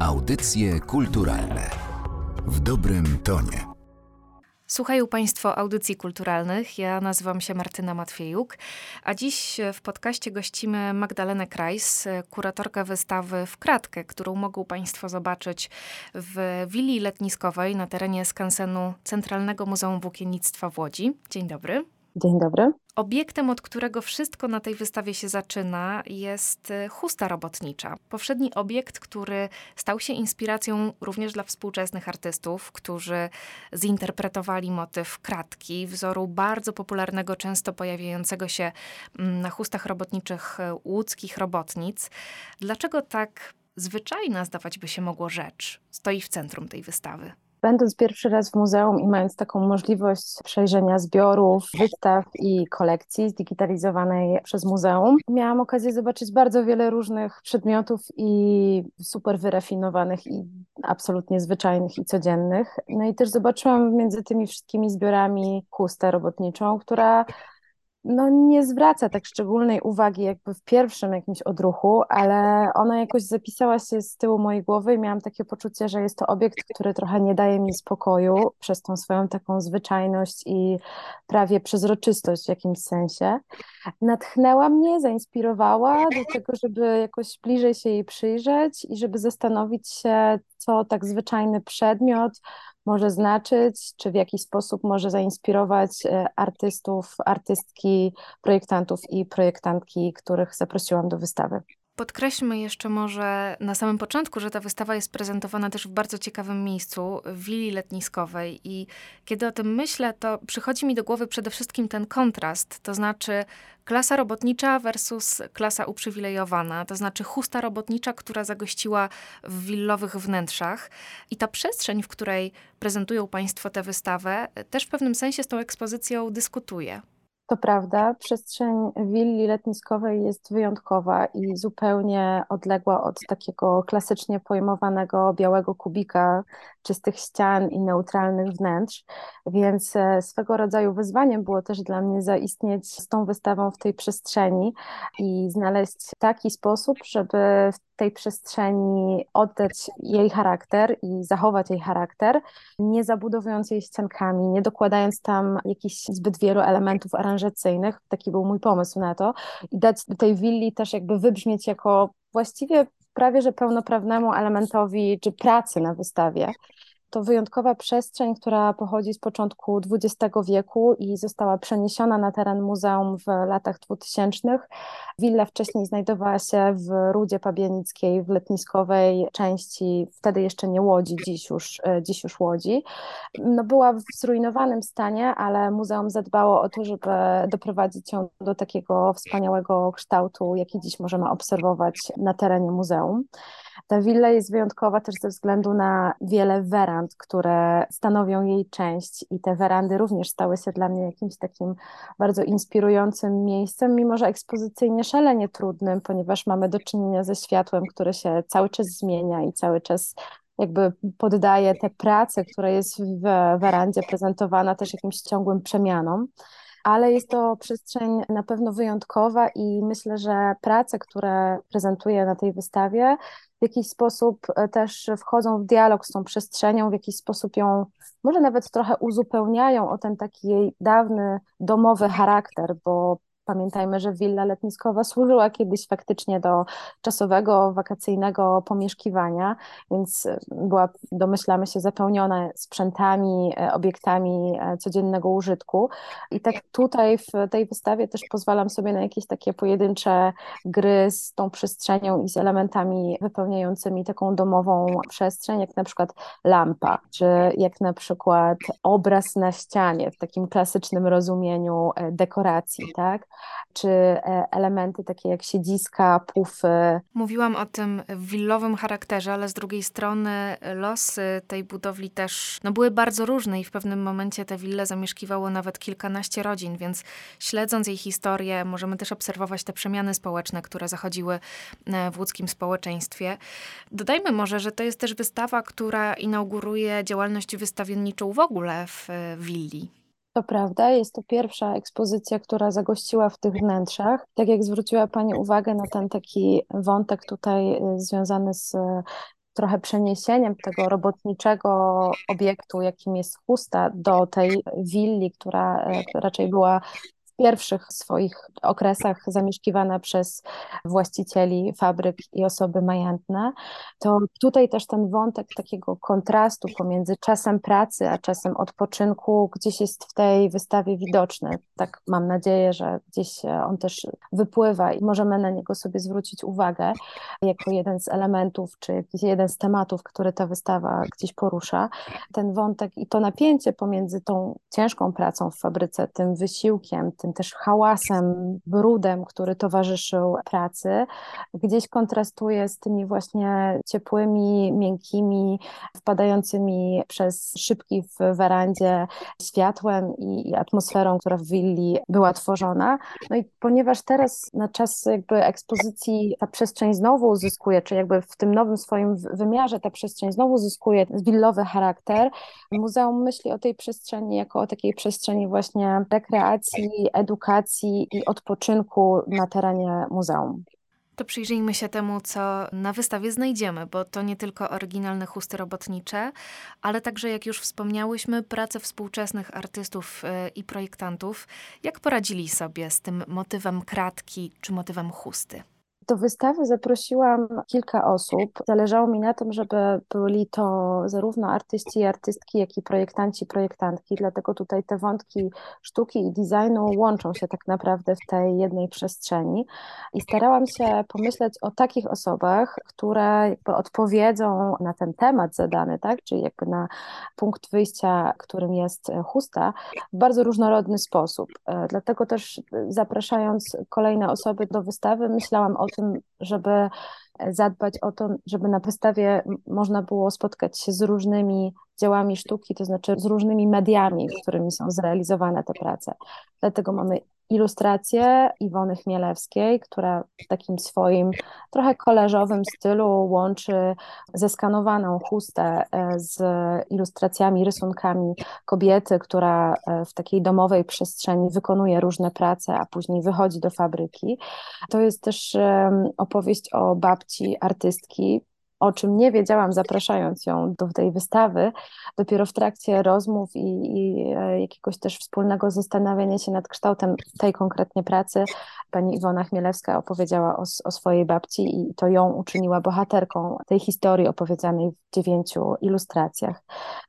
Audycje kulturalne w dobrym tonie. Słuchają Państwo audycji kulturalnych. Ja nazywam się Martyna Matwiejuk, a dziś w podcaście gościmy Magdalenę Krajs, kuratorkę wystawy w kratkę, którą mogą Państwo zobaczyć w willi letniskowej na terenie skansenu Centralnego Muzeum Włókiennictwa w Łodzi. Dzień dobry. Dzień dobry. Obiektem, od którego wszystko na tej wystawie się zaczyna, jest y, chusta robotnicza. Powszedni obiekt, który stał się inspiracją również dla współczesnych artystów, którzy zinterpretowali motyw kratki, wzoru bardzo popularnego, często pojawiającego się mm, na chustach robotniczych y, łódzkich robotnic. Dlaczego tak zwyczajna, zdawać by się mogło rzecz, stoi w centrum tej wystawy? Będąc pierwszy raz w muzeum i mając taką możliwość przejrzenia zbiorów, wystaw i kolekcji zdigitalizowanej przez muzeum, miałam okazję zobaczyć bardzo wiele różnych przedmiotów i super wyrafinowanych i absolutnie zwyczajnych i codziennych. No i też zobaczyłam między tymi wszystkimi zbiorami chustę robotniczą, która no, nie zwraca tak szczególnej uwagi jakby w pierwszym jakimś odruchu, ale ona jakoś zapisała się z tyłu mojej głowy i miałam takie poczucie, że jest to obiekt, który trochę nie daje mi spokoju przez tą swoją taką zwyczajność i prawie przezroczystość w jakimś sensie. Natchnęła mnie, zainspirowała do tego, żeby jakoś bliżej się jej przyjrzeć i żeby zastanowić się, co tak zwyczajny przedmiot może znaczyć, czy w jaki sposób może zainspirować e, artystów, artystki, projektantów i projektantki, których zaprosiłam do wystawy. Podkreślmy jeszcze może na samym początku, że ta wystawa jest prezentowana też w bardzo ciekawym miejscu, w willi letniskowej. I kiedy o tym myślę, to przychodzi mi do głowy przede wszystkim ten kontrast, to znaczy klasa robotnicza versus klasa uprzywilejowana, to znaczy chusta robotnicza, która zagościła w willowych wnętrzach. I ta przestrzeń, w której prezentują Państwo tę wystawę, też w pewnym sensie z tą ekspozycją dyskutuje. To prawda, przestrzeń willi letniskowej jest wyjątkowa i zupełnie odległa od takiego klasycznie pojmowanego białego kubika, czystych ścian i neutralnych wnętrz, więc e, swego rodzaju wyzwaniem było też dla mnie zaistnieć z tą wystawą w tej przestrzeni i znaleźć taki sposób, żeby w tej przestrzeni oddać jej charakter i zachować jej charakter, nie zabudowując jej ściankami, nie dokładając tam jakichś zbyt wielu elementów aranżacyjnych. Taki był mój pomysł na to. I dać tej willi też jakby wybrzmieć jako właściwie prawie że pełnoprawnemu elementowi czy pracy na wystawie. To wyjątkowa przestrzeń, która pochodzi z początku XX wieku i została przeniesiona na teren muzeum w latach 2000. Willa wcześniej znajdowała się w Rudzie Pabienickiej, w letniskowej części, wtedy jeszcze nie Łodzi, dziś już, e, dziś już Łodzi. No była w zrujnowanym stanie, ale muzeum zadbało o to, żeby doprowadzić ją do takiego wspaniałego kształtu, jaki dziś możemy obserwować na terenie muzeum. Ta willa jest wyjątkowa też ze względu na wiele werand, które stanowią jej część i te werandy również stały się dla mnie jakimś takim bardzo inspirującym miejscem, mimo że ekspozycyjnie szalenie trudnym, ponieważ mamy do czynienia ze światłem, które się cały czas zmienia i cały czas jakby poddaje tę pracę, która jest w werandzie prezentowana też jakimś ciągłym przemianom ale jest to przestrzeń na pewno wyjątkowa i myślę, że prace, które prezentuję na tej wystawie, w jakiś sposób e, też wchodzą w dialog z tą przestrzenią, w jakiś sposób ją może nawet trochę uzupełniają o ten taki jej dawny domowy charakter, bo Pamiętajmy, że willa letniskowa służyła kiedyś faktycznie do czasowego, wakacyjnego pomieszkiwania, więc e, była, domyślamy się, zapełniona sprzętami, e, obiektami e, codziennego użytku. I tak tutaj w tej wystawie też pozwalam sobie na jakieś takie pojedyncze gry z tą przestrzenią i z elementami wypełniającymi taką domową przestrzeń, jak na przykład lampa, czy jak na przykład obraz na ścianie w takim klasycznym rozumieniu dekoracji, tak? Czy e, elementy takie jak siedziska, pufy. Mówiłam o tym willowym charakterze, ale z drugiej strony losy tej budowli też no, były bardzo różne i w pewnym momencie te wille zamieszkiwało nawet kilkanaście rodzin, więc śledząc jej historię możemy też obserwować te przemiany społeczne, które zachodziły e, w łódzkim społeczeństwie. Dodajmy może, że to jest też wystawa, która inauguruje działalność wystawienniczą w ogóle w e, willi. To prawda, jest to pierwsza ekspozycja, która zagościła w tych wnętrzach. Tak jak zwróciła Pani uwagę na ten taki wątek tutaj y, związany z trochę przeniesieniem tego robotniczego obiektu, jakim jest chusta, do tej willi, która e, raczej była pierwszych swoich okresach zamieszkiwana przez właścicieli fabryk i osoby majętne, to tutaj też ten wątek takiego kontrastu pomiędzy czasem pracy a czasem odpoczynku gdzieś jest w tej wystawie widoczny. Tak mam nadzieję, że gdzieś on też wypływa i możemy na niego sobie zwrócić uwagę jako jeden z elementów, czy jeden z tematów, który ta wystawa gdzieś porusza. Ten wątek i to napięcie pomiędzy tą ciężką pracą w fabryce, tym wysiłkiem, tym tym też hałasem, brudem, który towarzyszył pracy, gdzieś kontrastuje z tymi właśnie ciepłymi, miękkimi, wpadającymi przez szybki w werandzie światłem i, i atmosferą, która w willi była tworzona. No i ponieważ teraz na czas jakby ekspozycji ta przestrzeń znowu uzyskuje, czy jakby w tym nowym swoim wymiarze ta przestrzeń znowu uzyskuje willowy charakter, Muzeum myśli o tej przestrzeni jako o takiej przestrzeni właśnie rekreacji, edukacji i odpoczynku na terenie muzeum. To przyjrzyjmy się temu, co na wystawie znajdziemy, bo to nie tylko oryginalne chusty robotnicze, ale także, jak już wspomniałyśmy, prace współczesnych artystów y, i projektantów. Jak poradzili sobie z tym motywem kratki czy motywem chusty? Do wystawy zaprosiłam kilka osób. Zależało mi na tym, żeby byli to zarówno artyści i artystki, jak i projektanci, projektantki, dlatego tutaj te wątki sztuki i designu łączą się tak naprawdę w tej jednej przestrzeni. I starałam się pomyśleć o takich osobach, które jakby odpowiedzą na ten temat zadany, tak? czyli jakby na punkt wyjścia, którym jest chusta, w bardzo różnorodny sposób. E, dlatego też zapraszając kolejne osoby do wystawy, myślałam o tym, żeby zadbać o to, żeby na wystawie można było spotkać się z różnymi dziełami sztuki, to znaczy z różnymi mediami, którymi są zrealizowane te prace. Dlatego mamy ilustrację Iwony Chmielewskiej, która w takim swoim trochę koleżowym stylu łączy zeskanowaną chustę e, z ilustracjami, rysunkami kobiety, która e, w takiej domowej przestrzeni wykonuje różne prace, a później wychodzi do fabryki. To jest też opowieść o babci artystki, o czym nie wiedziałam, zapraszając ją do tej wystawy, dopiero w trakcie rozmów i, i, e, jakiegoś też wspólnego zastanawiania się nad kształtem tej konkretnie pracy, pani Iwona Chmielewska opowiedziała o, o swojej babci i to ją uczyniła bohaterką tej historii opowiedzianej w dziewięciu ilustracjach.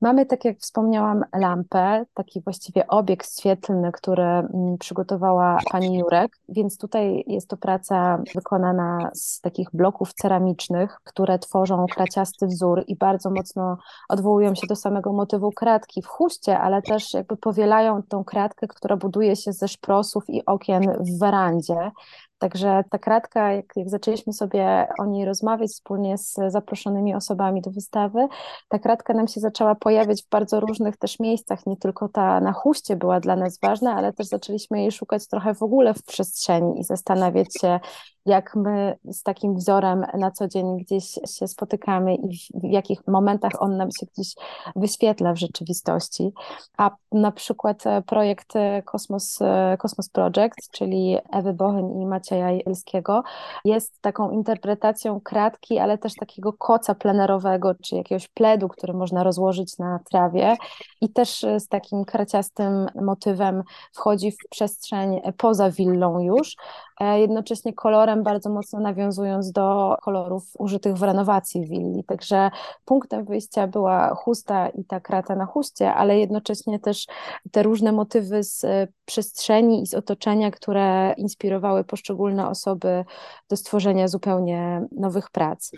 Mamy, tak jak wspomniałam, lampę, taki właściwie obiekt świetlny, który mm, przygotowała pani Jurek, więc tutaj jest to praca wykonana z takich bloków ceramicznych, które tworzą kraciasty wzór i bardzo mocno odwołują się do samego motywu kratki w chuście, ale też jakby powielają tą kratkę, która buduje się ze szprosów i okien w werandzie. önce Także ta kratka, jak, jak zaczęliśmy sobie o niej rozmawiać wspólnie z zaproszonymi osobami do wystawy, ta kratka nam się zaczęła pojawiać w bardzo różnych też miejscach. Nie tylko ta na huście była dla nas ważna, ale też zaczęliśmy jej szukać trochę w ogóle w przestrzeni i zastanawiać się, jak my z takim wzorem na co dzień gdzieś się spotykamy i w jakich momentach on nam się gdzieś wyświetla w rzeczywistości. A na przykład e, projekt e, Kosmos, e, Kosmos Project, czyli Ewy Bochyn i Macieja Jelskiego, jest taką interpretacją kratki, ale też takiego koca plenerowego, czy jakiegoś pledu, który można rozłożyć na trawie. I też z takim kraciastym motywem wchodzi w przestrzeń poza willą już, jednocześnie kolorem bardzo mocno nawiązując do kolorów użytych w renowacji willi. Także punktem wyjścia była chusta i ta krata na chuście, ale jednocześnie też te różne motywy z e, przestrzeni i z otoczenia, które inspirowały poszczególne osoby do stworzenia zupełnie nowych prac.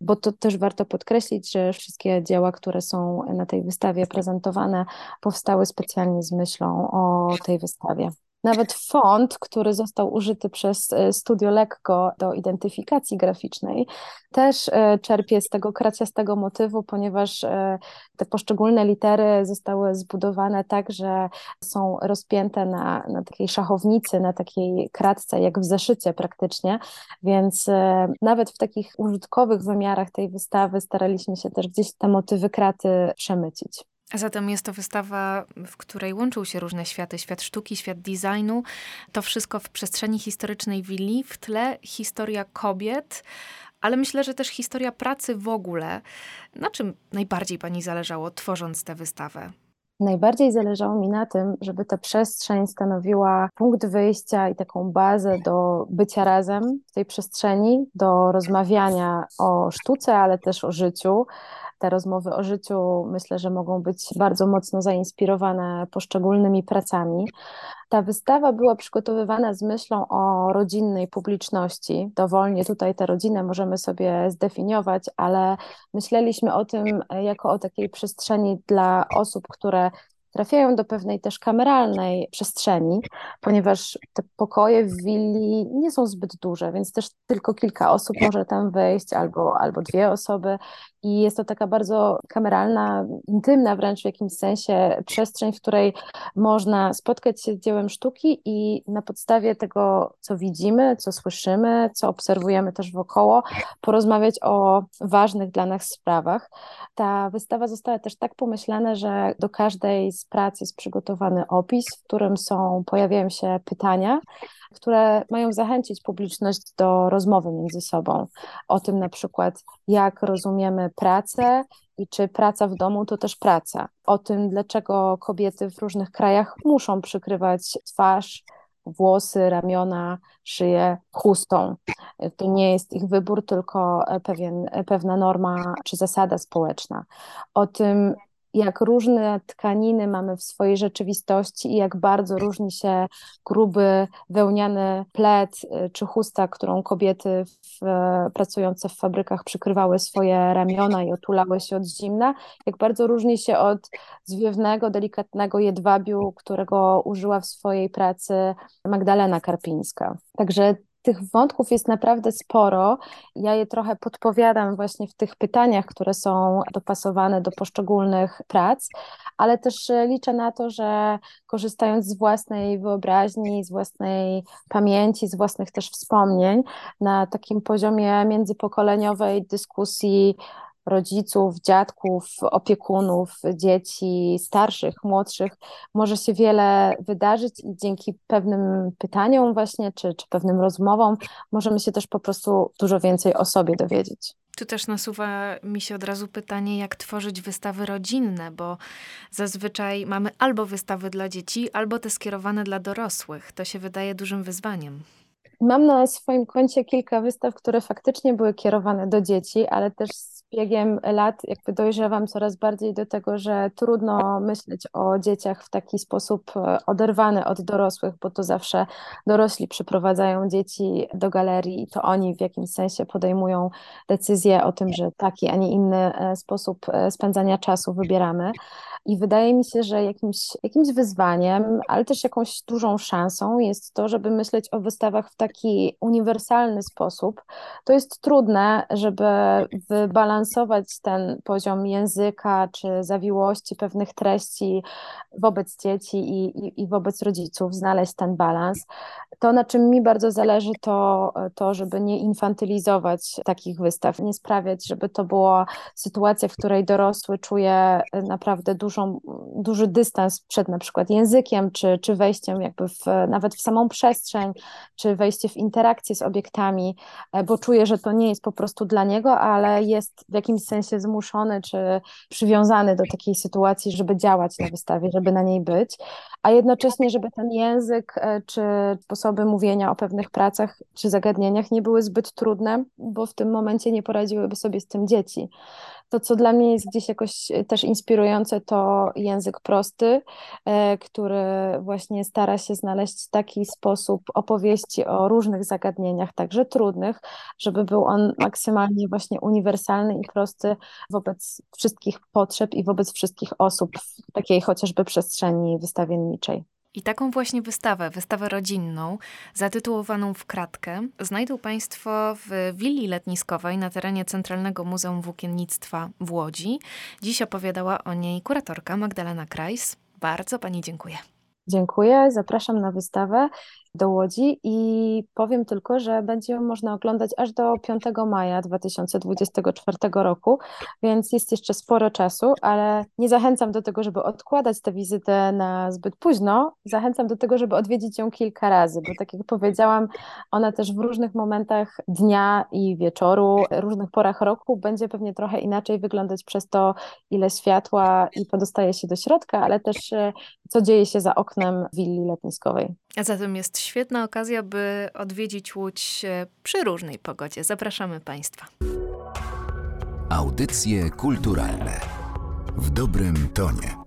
Bo to też warto podkreślić, że wszystkie dzieła, które są na tej wystawie prezentowane, powstały specjalnie z myślą o tej wystawie. Nawet font, który został użyty przez e, Studio Lekko do identyfikacji graficznej, też e, czerpie z tego kraciastego motywu, ponieważ e, te poszczególne litery zostały zbudowane tak, że są rozpięte na, na takiej szachownicy, na takiej kratce, jak w zeszycie praktycznie, więc nawet w takich użytkowych wymiarach tej wystawy staraliśmy się też gdzieś te motywy kraty przemycić. A zatem jest to wystawa, w której łączą się różne światy, świat sztuki, świat designu. To wszystko w przestrzeni historycznej willi, w tle historia kobiet, ale myślę, że też historia pracy w ogóle. Na czym najbardziej Pani zależało, tworząc tę wystawę? Najbardziej zależało mi na tym, żeby ta przestrzeń stanowiła punkt wyjścia i taką bazę do bycia razem w tej przestrzeni, do rozmawiania o sztuce, ale też o życiu. Te rozmowy o życiu myślę, że mogą być bardzo mocno zainspirowane poszczególnymi pracami. Ta wystawa była przygotowywana z myślą o rodzinnej publiczności. Dowolnie tutaj tę rodzinę możemy sobie zdefiniować, ale myśleliśmy o tym jako o takiej przestrzeni dla osób, które trafiają do pewnej też kameralnej przestrzeni, ponieważ te pokoje w willi nie są zbyt duże, więc też tylko kilka osób może tam wejść, albo, albo dwie osoby. I jest to taka bardzo kameralna, intymna wręcz w jakimś sensie przestrzeń, w której można spotkać się z dziełem sztuki i na podstawie tego, co widzimy, co słyszymy, co obserwujemy też wokoło, porozmawiać o ważnych dla nas sprawach. Ta wystawa została też tak pomyślana, że do każdej z prac jest przygotowany opis, w którym są, pojawiają się pytania, które mają zachęcić publiczność do rozmowy między sobą. O tym na przykład, jak rozumiemy pracę i czy praca w domu to też praca. O tym, dlaczego kobiety w różnych krajach muszą przykrywać twarz, włosy, ramiona, szyję chustą. To nie jest ich wybór, tylko pewien, pewna norma czy zasada społeczna. O tym, jak różne tkaniny mamy w swojej rzeczywistości i jak bardzo różni się gruby, wełniany pled y, czy chusta, którą kobiety w, pracujące w fabrykach przykrywały swoje ramiona i otulały się od zimna, jak bardzo różni się od zwiewnego, delikatnego jedwabiu, którego użyła w swojej pracy Magdalena Karpińska. Także tych wątków jest naprawdę sporo. Ja je trochę podpowiadam właśnie w tych pytaniach, które są dopasowane do poszczególnych prac, ale też e, liczę na to, że korzystając z własnej wyobraźni, z własnej pamięci, z własnych też wspomnień, na takim poziomie międzypokoleniowej dyskusji rodziców, dziadków, opiekunów, dzieci starszych, młodszych, może się wiele wydarzyć i dzięki pewnym pytaniom właśnie, czy, czy pewnym rozmowom możemy się też po prostu dużo więcej o sobie dowiedzieć. Tu też nasuwa mi się od razu pytanie, jak tworzyć wystawy rodzinne, bo zazwyczaj mamy albo wystawy dla dzieci, albo te skierowane dla dorosłych. To się wydaje dużym wyzwaniem. Mam na swoim koncie kilka wystaw, które faktycznie były kierowane do dzieci, ale też biegiem lat jakby dojrzewam coraz bardziej do tego, że trudno myśleć o dzieciach w taki sposób e, oderwany od dorosłych, bo to zawsze dorośli przyprowadzają dzieci do galerii i to oni w jakimś sensie podejmują decyzję o tym, że taki, a nie inny e, sposób e, spędzania czasu wybieramy. I wydaje mi się, że jakimś, jakimś wyzwaniem, ale też jakąś dużą szansą jest to, żeby myśleć o wystawach w taki uniwersalny sposób. To jest trudne, żeby wybalansować ten poziom języka czy zawiłości pewnych treści wobec dzieci i, i, i wobec rodziców, znaleźć ten balans. To, na czym mi bardzo zależy, to to, żeby nie infantylizować takich wystaw, nie sprawiać, żeby to była sytuacja, w której dorosły czuje naprawdę dużo dużą, duży dystans przed na przykład językiem, czy, czy wejściem jakby w, nawet w samą przestrzeń, czy wejście w interakcję z obiektami, e, bo czuje, że to nie jest po prostu dla niego, ale jest w jakimś sensie zmuszony, czy przywiązany do takiej sytuacji, żeby działać na wystawie, żeby na niej być, a jednocześnie, żeby ten język, e, czy sposoby mówienia o pewnych pracach, czy zagadnieniach nie były zbyt trudne, bo w tym momencie nie poradziłyby sobie z tym dzieci. To, co dla mnie jest gdzieś jakoś e, też inspirujące, to język prosty, e, który właśnie stara się znaleźć taki sposób opowieści o różnych zagadnieniach, także trudnych, żeby był on maksymalnie właśnie uniwersalny i prosty wobec wszystkich potrzeb i wobec wszystkich osób w takiej chociażby przestrzeni wystawienniczej. I taką właśnie wystawę, wystawę rodzinną, zatytułowaną w kratkę, znajdą Państwo w willi letniskowej na terenie Centralnego Muzeum Włókiennictwa w Łodzi. Dziś opowiadała o niej kuratorka Magdalena Krajs. Bardzo Pani dziękuję. Dziękuję, zapraszam na wystawę do Łodzi i powiem tylko, że będzie ją można oglądać aż do 5 maja 2024 roku, więc jest jeszcze sporo czasu, ale nie zachęcam do tego, żeby odkładać tę wizytę na zbyt późno. Zachęcam do tego, żeby odwiedzić ją kilka razy, bo tak jak powiedziałam, ona też w różnych momentach dnia i wieczoru, różnych porach roku będzie pewnie trochę inaczej wyglądać przez to, ile światła i podostaje się do środka, ale też e, co dzieje się za oknem willi letniskowej. A zatem jest świetna okazja, by odwiedzić Łódź e, przy różnej pogodzie. Zapraszamy Państwa. Audycje kulturalne w dobrym tonie.